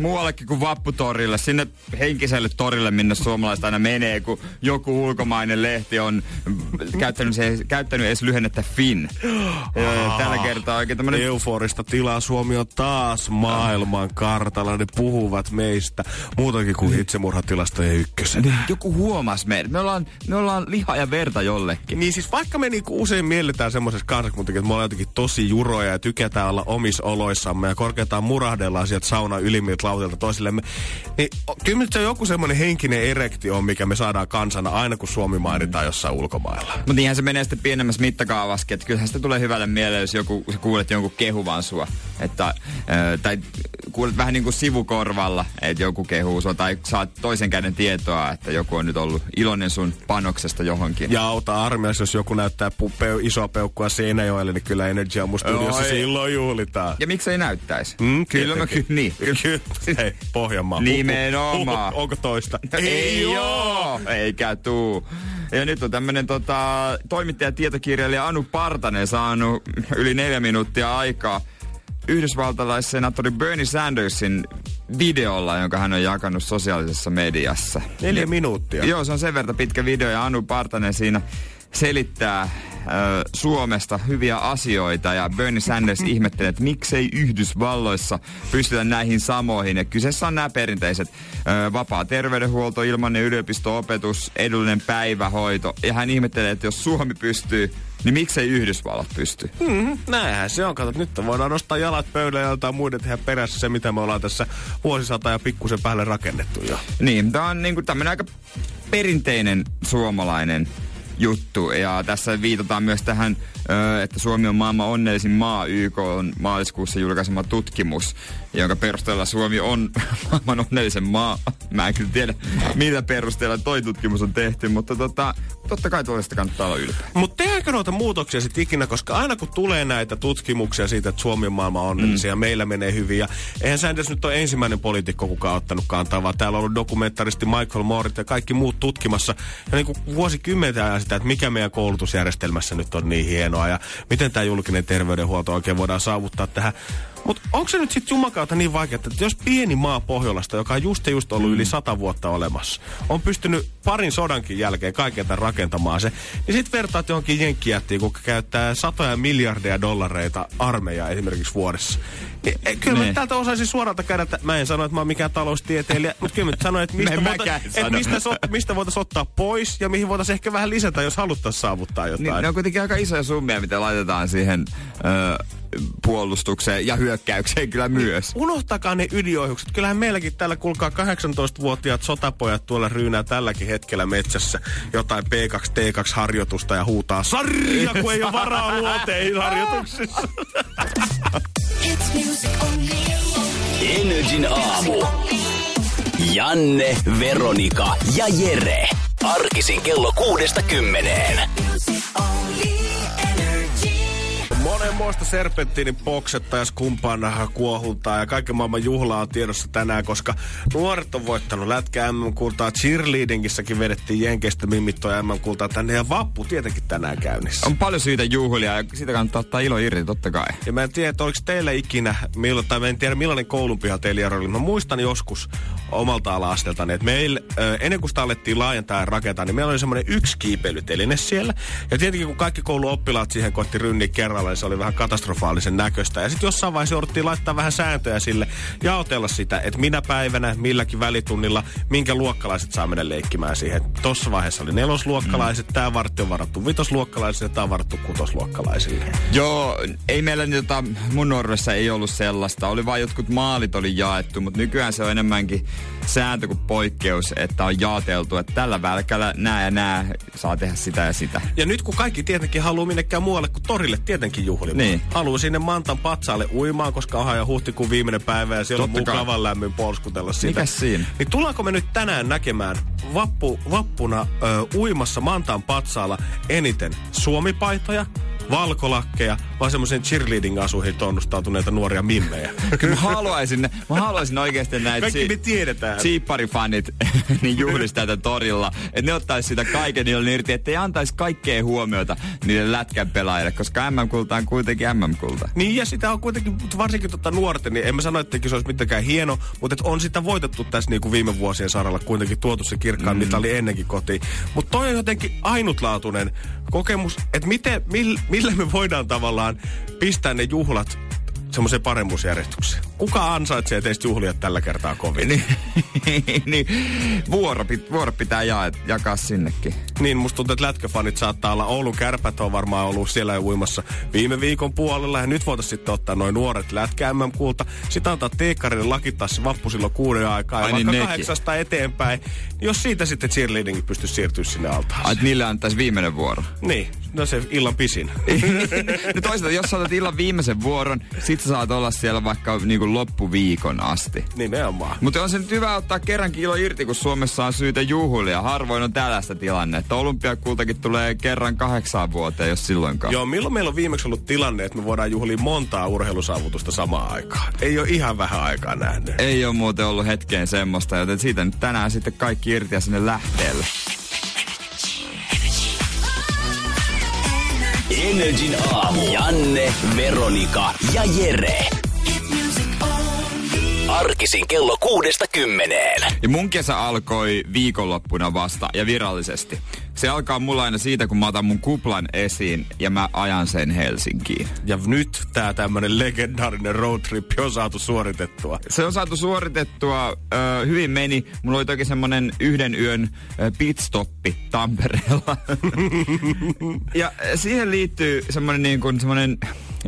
Muuallekin kuin vapputorille, sinne henkiselle torille, minne suomalaiset aina menee, kun joku ulkomainen lehti on käyttänyt, se, käyttänyt edes lyhennettä FIN. Ja Tällä kertaa oikein tämmönen... Euforista tilaa Suomi on taas maailman kartalla. Ne puhuvat meistä muutakin kuin itsemurhatilastojen ykkösen. Niin, Joku huomas meidät. Me ollaan, me ollaan liha ja verta jollekin. Niin siis vaikka me niinku usein mielletään semmoisessa kansakuntakin, että me ollaan jotenkin tosi juroja ja tykätään olla omissa oloissamme ja korkeintaan murahdellaan sieltä sauna ylimmiltä lautilta toisillemme, niin kyllä nyt se joku semmoinen henkinen erektio on, mikä me saadaan kansana aina kun Suomi mainitaan jossain ulkomailla. Mutta niinhän se menee sitten pienemmässä mittakaavassakin, että kyllähän sitä tulee hyvälle mieleen, jos joku, kuulet jonkun kehuvan sua. Että, äh, tai kuulet vähän niin kuin sivukorvalla, että joku kehuu sua, tai saat toisen käden tietoa, että joku on nyt ollut iloinen sun panoksesta johonkin. Ja auta armias, jos joku näyttää pu- peu- isoa peukkua Seinäjoelle, niin kyllä Energy Aamu studiossa Oi. silloin juhlitaan. Ja miksei näyttäisi? Mm, kyllä mä kyllä, niin. Kyllä. Hei, Pohjanmaa. Nimenomaan. Onko toista? Ei oo! Eikä tuu. Ja nyt on tämmönen tota, toimittaja ja tietokirjailija Anu Partanen saanut yli neljä minuuttia aikaa yhdysvaltalaissenaattori Bernie Sandersin videolla, jonka hän on jakanut sosiaalisessa mediassa. Neljä minuuttia. Joo, se on sen verran pitkä video ja Anu Partanen siinä selittää Suomesta hyviä asioita ja Bernie Sanders ihmettelee, että miksei Yhdysvalloissa pystytä näihin samoihin. Ja kyseessä on nämä perinteiset äh, vapaa terveydenhuolto, ilmainen yliopisto-opetus, edullinen päivähoito. Ja hän ihmettelee, että jos Suomi pystyy, niin miksei Yhdysvallat pysty? Mm, näinhän se on. Kato, nyt voidaan nostaa jalat pöydälle ja jotain muiden tehdä perässä se, mitä me ollaan tässä vuosisata ja pikkusen päälle rakennettu jo. Niin, tämä on niinku tämmöinen aika perinteinen suomalainen juttu. Ja tässä viitataan myös tähän, että Suomi on maailman onnellisin maa. YK on maaliskuussa julkaisema tutkimus, jonka perusteella Suomi on maailman onnellisen maa. Mä en kyllä tiedä, mitä perusteella toi tutkimus on tehty, mutta tota, totta kai tuollaista kannattaa olla ylpeä. Mutta tehdäänkö noita muutoksia sitten ikinä, koska aina kun tulee näitä tutkimuksia siitä, että Suomi on maailman onnellisia mm. ja meillä menee hyvin. Ja eihän Sanders nyt ole ensimmäinen poliitikko, kuka on ottanut kantaa, vaan täällä on ollut dokumentaristi Michael Moorit ja kaikki muut tutkimassa. Ja niin kuin vuosikymmenten ajan sitä, että mikä meidän koulutusjärjestelmässä nyt on niin hienoa ja miten tämä julkinen terveydenhuolto oikein voidaan saavuttaa tähän. Mutta onko se nyt sitten jumakautta niin vaikeaa, että jos pieni maa Pohjolasta, joka on just ja just ollut yli sata vuotta olemassa, on pystynyt parin sodankin jälkeen kaiken tämän rakentamaan se, niin sitten vertaat johonkin jenkkijättiin, kun käyttää satoja miljardeja dollareita armeijaa esimerkiksi vuodessa. Niin, eh, kyllä mä Niin. täältä osaisin suoralta kädeltä, mä en sano, että mä oon mikään taloustieteilijä, mutta kyllä mä nyt sanon, että mistä, En voita, että sano. mistä, so, mistä voitaisiin ottaa pois ja mihin voitaisiin ehkä vähän lisätä, jos haluttaisiin saavuttaa jotain. Niin, ne on kuitenkin aika isoja summia, mitä laitetaan siihen ö, puolustukseen ja hyökkäykseen kyllä myös. Unohtakaa ne ydinohjukset. Kyllähän meilläkin täällä, kuulkaa 18-vuotiaat sotapojat tuolla ryynää tälläkin hetkellä metsässä jotain P2T2-harjoitusta ja huutaa sarja, kun ei ole varaa luoteihin harjoituksissa. Energin aamu. Janne, Veronika ja Jere. Arkisin kello kuudesta kymmeneen. Monenmoista serpenttiinin poksetta ja skumpan kuohuntaa ja kaiken maailman juhlaa on tiedossa tänään, koska nuoret on voittanut lätkä MM-kultaa. Cheerleadingissäkin vedettiin Jenkeistä mimittoja MM-kultaa tänne ja vappu tietenkin tänään käynnissä. On paljon syitä juhlia ja siitä kannattaa ottaa ilo irti, totta kai. Ja mä en tiedä, että oliko teillä ikinä, milloin, tai mä en tiedä millainen koulunpiha teillä oli. Mä muistan joskus omalta ala-asteeltani, että meillä, ennen kuin sitä alettiin laajentaa ja rakentaa, niin meillä oli semmoinen yksi kiipeilyteline siellä. Ja tietenkin kun kaikki kouluoppilaat siihen koitti rynniä kerralla, niin se oli vähän katastrofaalisen näköistä. Ja sitten jossain vaiheessa jouduttiin laittaa vähän sääntöjä sille, jaotella sitä, että minä päivänä, milläkin välitunnilla, minkä luokkalaiset saa mennä leikkimään siihen. Tossa vaiheessa oli nelosluokkalaiset, mm. tämä vartti on varattu vitosluokkalaisille, tämä on varattu kutosluokkalaisille. Joo, ei meillä tota, mun nuoruudessa ei ollut sellaista. Oli vain jotkut maalit oli jaettu, mutta nykyään se on enemmänkin sääntö kuin poikkeus, että on jaateltu, että tällä välkällä nää ja nää saa tehdä sitä ja sitä. Ja nyt kun kaikki tietenkin haluaa minnekään muualle kuin torille tietenkin juhlimaan, Niin. Haluaa sinne Mantan patsaalle uimaan, koska onhan jo huhtikuun viimeinen päivä ja siellä Totta on kai. mukavan lämmin polskutella sitä. Mikäs siinä? Niin tullaanko me nyt tänään näkemään vappu, vappuna ö, uimassa Mantaan patsaalla eniten suomipaitoja, valkolakkeja vai semmoisen cheerleading-asuihin tunnustautuneita nuoria mimmejä? Kyllä mä haluaisin, mä haluaisin oikeasti näitä Kaikki me tiedetään. Siipparifanit niin juhlistaa tätä torilla. Että ne ottais sitä kaiken niille irti, ettei antaisi kaikkea huomiota niille lätkän pelaajille, koska MM-kulta on kuitenkin MM-kulta. Niin ja sitä on kuitenkin, varsinkin tota nuorten, niin en mä sano, että se olisi mitenkään hieno, mutta et on sitä voitettu tässä niinku viime vuosien saralla kuitenkin tuotu se kirkkaan mm. mitali ennenkin kotiin. Mutta toi on jotenkin ainutlaatuinen kokemus, että miten, mil, millä me voidaan tavallaan pistää ne juhlat semmoiseen paremmuusjärjestykseen. Kuka ansaitsee teistä juhlia tällä kertaa kovin? Niin, niin vuoro, pit, vuoro pitää ja, jakaa sinnekin. Niin, musta tuntuu, että lätkäfanit saattaa olla. Oulun kärpät on varmaan ollut siellä jo uimassa viime viikon puolella. Ja nyt voitaisiin sitten ottaa noin nuoret lätkä MM-kulta. Sitten antaa teekkarille lakittaa se vappu silloin kuuden aikaa. Ja Ai vaikka niin kahdeksasta eteenpäin. Jos siitä sitten cheerleading pystyisi siirtyä sinne Ai, altaaseen. että niille antaisi viimeinen vuoro. Niin, no se illan pisin. no toisaalta, jos sä otat illan viimeisen vuoron, sit sä saat olla siellä vaikka niinku loppuviikon asti. Nimenomaan. Mutta on se nyt hyvä ottaa kerrankin ilo irti, kun Suomessa on syytä juhlia. Harvoin on tällaista tilannetta. Olympiakultakin tulee kerran kahdeksaan vuoteen, jos silloinkaan. Joo, milloin meillä on viimeksi ollut tilanne, että me voidaan juhlia montaa urheilusaavutusta samaan aikaan? Ei ole ihan vähän aikaa nähnyt. Ei ole muuten ollut hetkeen semmoista, joten siitä nyt tänään sitten kaikki irti ja sinne lähteelle. Energin aamu. Janne, Veronika ja Jere. Arkisin kello kuudesta kymmeneen. Ja mun kesä alkoi viikonloppuna vasta ja virallisesti. Se alkaa mulla aina siitä, kun mä otan mun kuplan esiin ja mä ajan sen Helsinkiin. Ja nyt tää tämmönen legendaarinen roadtrip on saatu suoritettua. Se on saatu suoritettua, ö, hyvin meni. Mulla oli toki semmonen yhden yön pitstoppi Tampereella. ja siihen liittyy semmonen niin kuin semmonen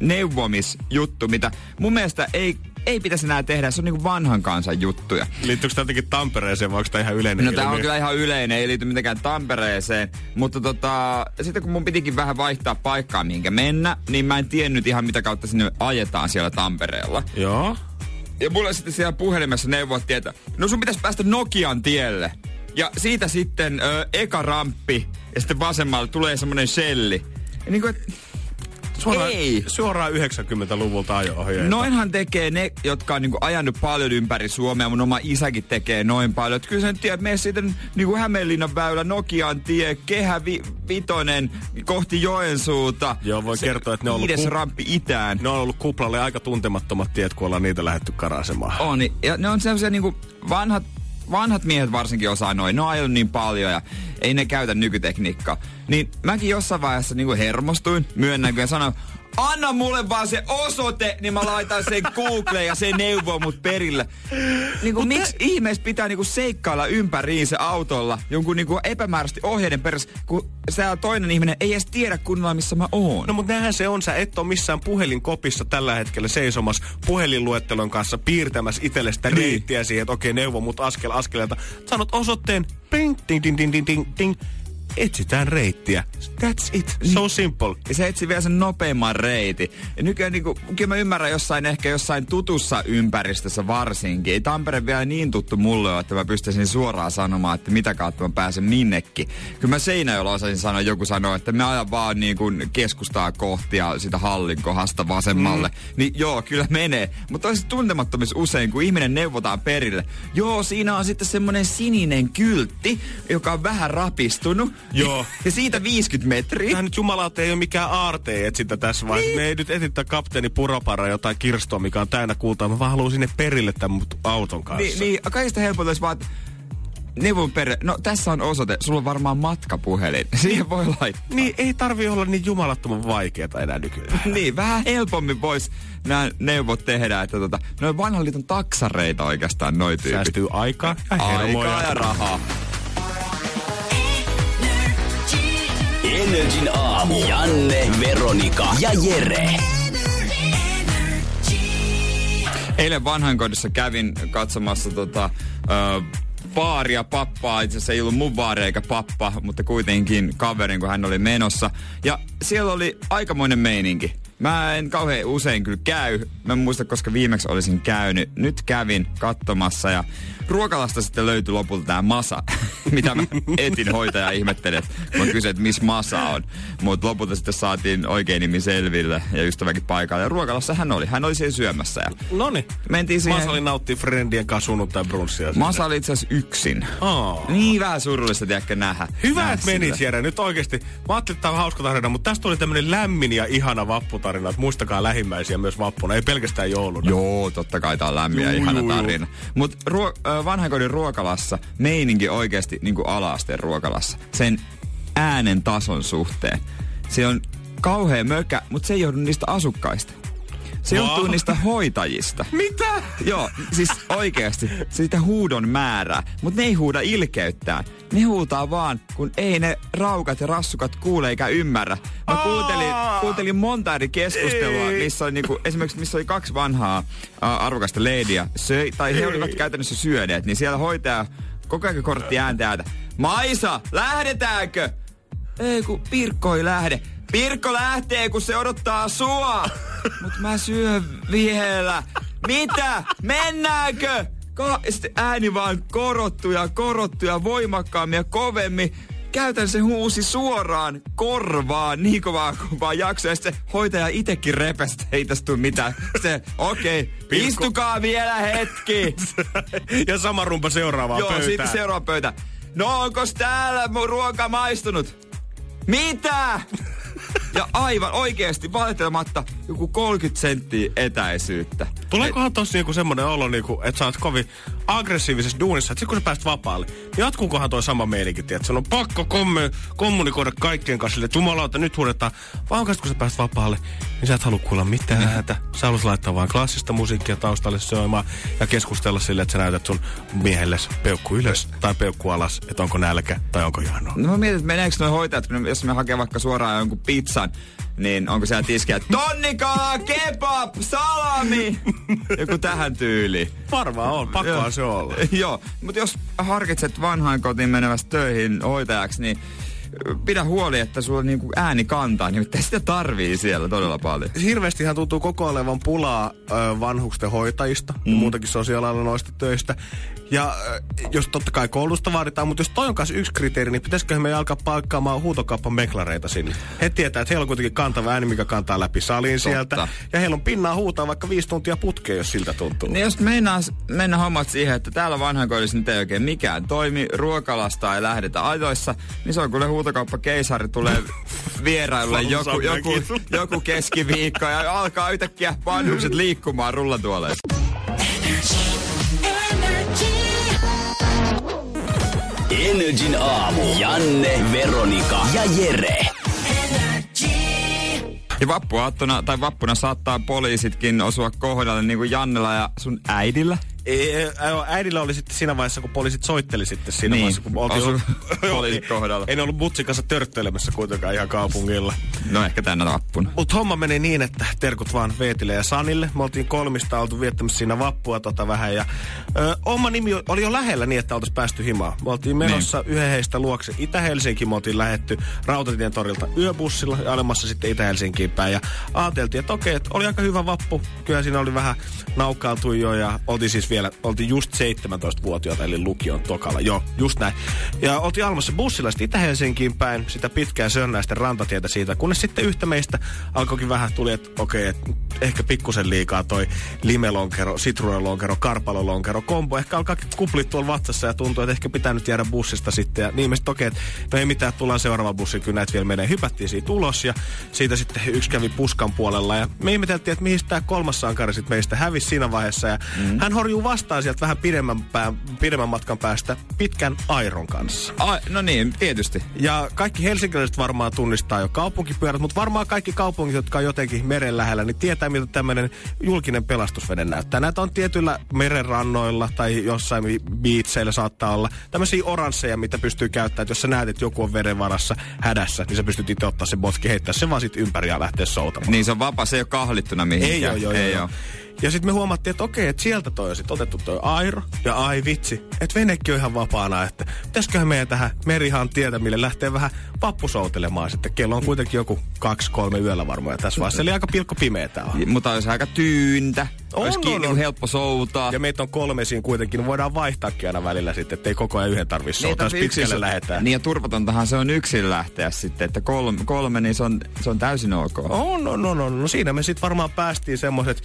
neuvomisjuttu, mitä mun mielestä ei, ei pitäisi enää tehdä. Se on niin kuin vanhan kansan juttuja. Liittyykö tämä jotenkin Tampereeseen vai onko tämä ihan yleinen No tää on kyllä ihan yleinen, ei liity mitenkään Tampereeseen. Mutta tota, sitten kun mun pitikin vähän vaihtaa paikkaa, mihinkä mennä, niin mä en tiennyt ihan mitä kautta sinne ajetaan siellä Tampereella. Joo. Ja mulle sitten siellä puhelimessa neuvottiin, että no sun pitäisi päästä Nokian tielle. Ja siitä sitten ö, eka ramppi ja sitten vasemmalle tulee semmonen shelli. Ja niin kuin, et, Suoraan, Ei. suoraan 90-luvulta ajo-ohjeita. Noinhan tekee ne, jotka on niinku ajanut paljon ympäri Suomea. Mun oma isäkin tekee noin paljon. Et kyllä sä nyt tiedät, mene sitten niinku Hämeenlinnan väylä, Nokian tie, kehä vi, vitonen kohti Joensuuta. Joo, voi Se kertoa, että ne on ollut ku- ramppi itään. Ne on ollut kuplalle aika tuntemattomat tiet, kun ollaan niitä lähetty karasemaan. On, ja ne on sellaisia niinku vanhat, vanhat miehet varsinkin osaa noin. Ne on niin paljon ja ei ne käytä nykytekniikkaa. Niin mäkin jossain vaiheessa niinku hermostuin, myönnänkö ja sanoin, anna mulle vaan se osoite, niin mä laitan sen Googleen ja se neuvoo mut perille. Niinku, miksi ihmeessä pitää niinku seikkailla ympäriin se autolla jonkun niinku epämääräisesti ohjeiden perässä, kun se toinen ihminen ei edes tiedä kunnolla, missä mä oon. No mutta näinhän se on. Sä et ole missään puhelinkopissa tällä hetkellä seisomassa puhelinluettelon kanssa piirtämässä itselle sitä Niin. reittiä siihen, että okei, neuvo mut askel askeleelta. Sanot osoitteen, ping, ding, ding, ding, ding, ding, ding. Etsitään reittiä. That's it. So simple. Ja se etsi vielä sen nopeimman reitin. Ja nykyään niinku, kyllä mä ymmärrän jossain ehkä jossain tutussa ympäristössä varsinkin. Ei Tampere vielä niin tuttu mulle ole, että mä pystyisin suoraan sanomaan, että mitä kautta mä pääsen minnekin. Kyllä mä Seinäjoella osaisin sanoa, joku sanoo, että me ajan vaan niin kuin keskustaa kohti ja sitä hallin kohdasta vasemmalle. Mm. Niin joo, kyllä menee. Mutta on se tuntemattomissa usein, kun ihminen neuvotaan perille. Joo, siinä on sitten semmonen sininen kyltti, joka on vähän rapistunut. Joo. Ja siitä 50 metriä. Tämä nyt jumalauta ei ole mikään aarteen etsintä tässä vaiheessa. Niin. Me ei nyt etsitä kapteeni Puropara jotain kirstoa, mikä on täynnä kultaa. Mä vaan haluan sinne perille tämän mut auton kanssa. Niin, niin kaikista helpointa olisi vaan, neuvon perä. No tässä on osoite, sulla on varmaan matkapuhelin. Siihen voi laittaa. niin ei tarvi olla niin jumalattoman vaikeeta enää nykyään. Niin, vähän helpommin voisi nämä neuvot tehdä, että tota, noin vanhan liiton taksareita oikeastaan noi tyypit. Säästyy aikaa ja hermoja. Aikaa ja rahaa. Energin aamu. Janne, Veronika ja Jere. Eilen vanhainkodissa kävin katsomassa tota, ö, baaria pappaa. Itse asiassa ei ollut mun baari eikä pappa, mutta kuitenkin kaverin, kun hän oli menossa. Ja siellä oli aikamoinen meininki. Mä en kauhean usein kyllä käy. Mä en muista, koska viimeksi olisin käynyt. Nyt kävin katsomassa ja ruokalasta sitten löytyi lopulta tämä masa, mitä mä etin hoitaja ihmettelet, kun kysyt, että missä masa on. Mutta lopulta sitten saatiin oikein nimi selville ja ystäväkin paikalla. Ja ruokalassa hän oli. Hän oli siellä syömässä. Ja Noni. mentiin siihen. Masa oli nauttii friendien kanssa sunnuntai brunssia. Masa oli itse asiassa yksin. Oh. Niin vähän surullista, tiedäkö, nähdä. Hyvä, nähdä että menit. Jere. Nyt oikeasti. Mä ajattelin, että tämä on hauska tarina, mutta tästä tuli tämmönen lämmin ja ihana vapputarina. Että muistakaa lähimmäisiä myös vappuna, ei pelkästään jouluna. Joo, totta kai tää on lämmin ja ihana juu, tarina. Mutta ruo- ö, vanhainkodin ruokalassa meininki oikeasti niin kuin alaasteen ruokalassa. Sen äänen tason suhteen. Se on kauhea mökä, mutta se ei johdu niistä asukkaista. Se Wow. johtuu niistä hoitajista. Mitä? Joo, siis oikeasti siitä huudon määrää, mutta ne ei huuda ilkeyttään. Ne huutaa vaan, kun ei ne raukat ja rassukat kuule eikä ymmärrä. Mä kuuntelin, kuuntelin monta eri keskustelua, missä oli niinku, esimerkiksi missä oli kaksi vanhaa ä, arvokasta leidiä, söi, tai he olivat käytännössä syöneet, niin siellä hoitaja koko ajan korotti ääntä ääntä. Maisa, lähdetäänkö? Ei kun Pirkko ei lähde. Pirkko lähtee, kun se odottaa sua. Mut mä syön vielä. Mitä? Mennäänkö? Ka- sitten ääni vaan korottu ja korottu ja voimakkaammin ja kovemmin. Käytän se huusi suoraan korvaan niin kovaa kuin vaan jaksoi. Ja sitten se hoitaja itekin repestä, ei tästä tule mitään. Se, okei, okay, Pirkko- istukaa vielä hetki. ja sama rumpa seuraavaan Joo, pöytään. sitten seuraava pöytä. No onkos täällä mun ruoka maistunut? Mitä? Ja aivan oikeesti valitelematta joku 30 senttiä etäisyyttä. Tuleekohan tossa niinku semmonen olo, niinku, että sä oot kovin aggressiivisessa duunissa, että sit kun sä pääst vapaalle, niin jatkuukohan toi sama meininki, että sun on pakko komme, kommunikoida kaikkien kanssa sille, että jumalauta, nyt huudetaan, vaan kun sä pääst vapaalle, niin sä et halua kuulla mitään Niin. ääntä. Sä haluat laittaa vaan klassista musiikkia taustalle soimaan ja keskustella sille, että sä näytät sun miehelles peukku ylös tai peukku alas, että onko nälkä tai onko jano. No mä mietin, että meneekö noi hoitajat, kun jos me hakee vaikka suoraan jonkun pizzan, niin onko siellä tiskiä, että tonnikala, kebab, salami, joku tähän tyyliin. Varmaan on, pakkohan se olla. Joo, mutta jos harkitset vanhaan kotiin menevästä töihin hoitajaksi, niin pidä huoli, että sulla niinku ääni kantaa, nimittäin sitä tarvii siellä todella paljon. hirveästihan tuntuu koko olevan pulaa ö, vanhusten hoitajista mm. ja muutakin sosiaalialan noista töistä. Ja ö, jos totta kai koulutusta vaaditaan, mutta jos toi on kanssa yksi kriteeri, niin pitäisikö me alkaa paikkaamaan huutokauppan meklareita sinne? He tietää, että heillä on kuitenkin kantava ääni, mikä kantaa läpi salin Totta. sieltä. Ja heillä on pinnaa huutaa vaikka viisi tuntia putkeen, jos siltä tuntuu. Niin jos meinaa mennä hommat siihen, että täällä vanhankodissa nyt ei oikein mikään toimi, ruokalasta ei lähdetä ajoissa, niin se on kyllä huutokauppa keisari tulee vierailulle joku, joku, joku keskiviikko ja alkaa yhtäkkiä vanhukset liikkumaan rullatuoleissa. Energin aamu. Janne, Veronika ja Jere. Ja vappuaattona tai vappuna saattaa poliisitkin osua kohdalle niin kuin Jannella ja sun äidillä. Ei, äidillä oli sitten siinä vaiheessa, kun poliisit soitteli sitten siinä Niin, vaiheessa, kun oltiin poliisit kohdalla. Ei ne ollut butsin kanssa törttöilemässä kuitenkaan ihan kaupungilla. No ehkä tänä vappuna. Mutta homma meni niin, että terkut vaan Veetille ja Sanille. Me oltiin kolmista oltu viettämässä siinä vappua tota vähän. Ja, ö, oma nimi oli jo lähellä niin, että oltaisiin päästy himaan. Me oltiin menossa niin. yhden heistä luokse Itä-Helsinkiin. Me oltiin lähetty Rautatien torilta yöbussilla ja olemassa sitten Itä-Helsinkiin päin. Ja ajateltiin, että okei, että oli aika hyvä vappu. Kyllä siinä oli vähän naukkailtu jo ja oltiin siis vielä, oltiin just 17-vuotiaita eli lukion tokalla. Joo, just näin. Ja oltiin Almassa bussilla sitten Itä-Helsinkiin päin, sitä pitkää sönnäistä rantatietä siitä, kunnes sitten yhtä meistä alkoikin vähän tuli, että okei, että ehkä pikkusen liikaa toi limelonkero, sitruunalonkero, karpalolonkero, kombo. Ehkä alkaa kuplit tuolla vatsassa ja tuntuu, että ehkä pitää nyt jäädä bussista sitten. Ja niin me sitten okei, että no ei mitään, tullaan seuraava bussi, kyllä näitä vielä menee. Hypättiin siitä ulos ja siitä sitten yksi kävi puskan puolella ja me ihmeteltiin, että mihin tämä kolmas sankari sitten meistä hävisi siinä vaiheessa. Ja mm. hän horjuu vastaan sieltä vähän pidemmän, pää, pidemmän matkan päästä pitkän airon kanssa. Ai, no niin, tietysti. Ja kaikki helsinkiläiset varmaan tunnistaa jo kaupunkipyörät, mutta varmaan kaikki kaupungit, jotka on jotenkin meren lähellä, niin tietää, miltä tämmöinen julkinen pelastusvene näyttää. Näitä on tietyillä merenrannoilla tai jossain bi- biitseillä saattaa olla tämmöisiä oransseja, mitä pystyy käyttämään. Jos sä näet, että joku on veden varassa hädässä, niin sä pystyt itse ottaa sen botki, heittää sen vaan sit ympäri ja lähteä soutamaan. Niin se on vapaa, se ei ole kahlittuna mihinkään. Ei oo, joo, ei joo, joo. Ja sitten me huomattiin, että okei, että sieltä toi on sit otettu toi airo. Ja ai vitsi, että venekin on ihan vapaana, että pitäisiköhän meidän tähän merihaan tietä, mille lähtee vähän vappusoutelemaan sitten. Kello on kuitenkin joku kaksi, kolme yöllä varmaan tässä vaiheessa. Eli aika pilkko pimeetä on. Mutta olisi aika tyyntä. On, olisi on, kiinni, on. helppo soutaa. Ja meitä on kolme siinä kuitenkin, niin voidaan vaihtaakin aina välillä sitten, ettei koko ajan yhden tarvitse soutaa, jos pitkälle lähetään. Niin ja turvatontahan se on yksin lähteä sitten, että kolme, kolme niin se on, se on täysin ok. On, on, on, on. No siinä me sitten varmaan päästiin semmoiset,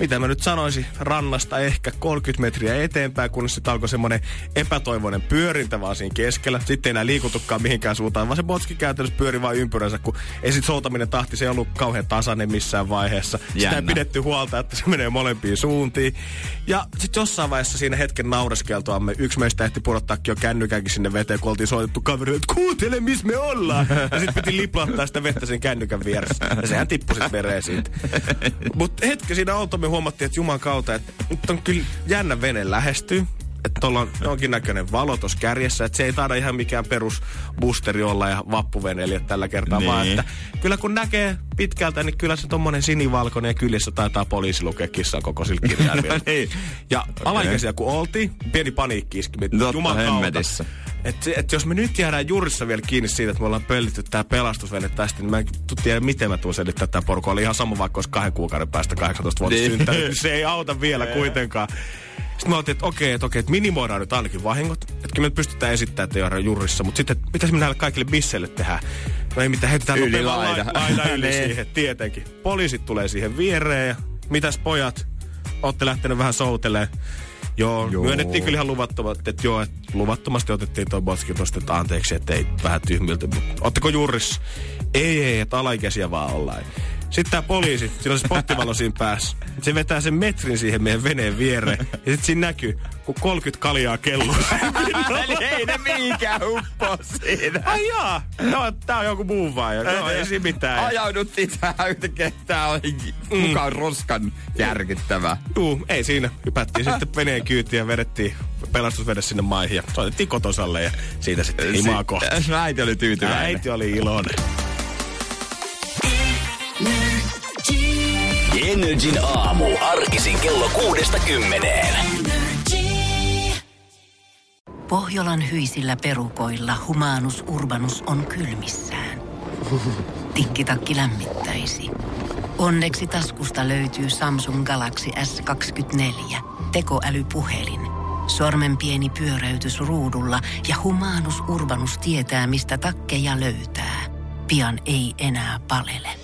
mitä mä nyt sanoisin, rannasta ehkä 30 metriä eteenpäin, kunnes sitten alkoi semmoinen epätoivoinen pyörintä vaan siinä keskellä. Sitten ei enää liikutukaan mihinkään suuntaan, vaan se botski käytännössä pyöri vaan ympyränsä, kun ei sit soutaminen tahti, se ei ollut kauhean tasainen missään vaiheessa. Sitä ei Jännä. pidetty huolta, että se menee molempiin suuntiin. Ja sitten jossain vaiheessa siinä hetken naureskeltuamme yksi meistä ehti pudottaakin jo kännykänkin sinne veteen, kun oltiin soitettu kaverille, että kuuntele, missä me ollaan. Ja sitten piti liplahtaa sitä vettä sen kännykän vieressä. Ja sehän tippui sitten vereen siitä. Mutta hetki siinä oltu me huomattiin, että juman kautta, että nyt on kyllä jännä vene lähestyy. Että tuolla on jonkinnäköinen valo tuossa kärjessä, että se ei taida ihan mikään perus boosteri olla ja vappuveneilijät tällä kertaa, Niin. vaan että kyllä kun näkee pitkältä, niin kyllä se tommonen sinivalkoinen ja kyljessä taitaa poliisi lukea kissan koko kirjaimella. No niin. Ja Okei. alaikäisiä kun oltiin, pieni paniikki iski. Hemmetissä. Että et jos me nyt jäädään jurissa vielä kiinni siitä, että me ollaan pöllitty tää pelastusvene tästä, niin mä en tiedä, miten mä tuun selittää tää porukka. Oli ihan sama, vaikka olisi kahden kuukauden päästä 18 vuotta Niin. synttänyt, niin se ei auta vielä kuitenkaan. Sitten me oltiin, että okei, että okei, että minimoidaan nyt ainakin vahingot. Että me pystytään esittämään, että ei ole jurissa. Mutta sitten, että mitäs me näille kaikille bisseille tehdään? No ei mitään, heitetään Yli laida. lai- laida yli Niin. siihen, tietenkin. Poliisit tulee siihen viereen ja mitäs pojat, ootte lähtenyt vähän soutelee. Joo, Joo. myönnettiin kyllä ihan luvattomasti, että joo, että luvattomasti otettiin toi botski tosta, että anteeksi, että ei vähän tyhmiltä. Mutta ootteko juurissa? Ei, ei, että alaikäisiä vaan ollaan. Sitten tää poliisi, sillä on se spottivalo siinä päässä. Se vetää sen metrin siihen meidän veneen viereen. Ja sitten siinä näkyy, kun 30 kaljaa kelluu. Eli ei ne mihinkään uppoa siinä. Ai jaa, no, tää on joku muu vai? Joo, ei siinä mitään. Ajauduttiin tähän yhtäkkiä, että tää on mukaan roskan järkyttävä. Juu, ei siinä. Hypättiin sitten veneen kyytiin ja vedettiin pelastusvede sinne maihin ja soitettiin kotosalle ja siitä sitten himaa kohti. Äiti oli tyytyväinen. Äiti oli iloinen. Energin aamu. Arkisin kello kuudesta kymmeneen. Pohjolan hyisillä perukoilla humanus urbanus on kylmissään. Tikkitakki lämmittäisi. Onneksi taskusta löytyy Samsung Galaxy S24. Tekoälypuhelin. Sormen pieni pyöräytys ruudulla ja humanus urbanus tietää, mistä takkeja löytää. Pian ei enää palele.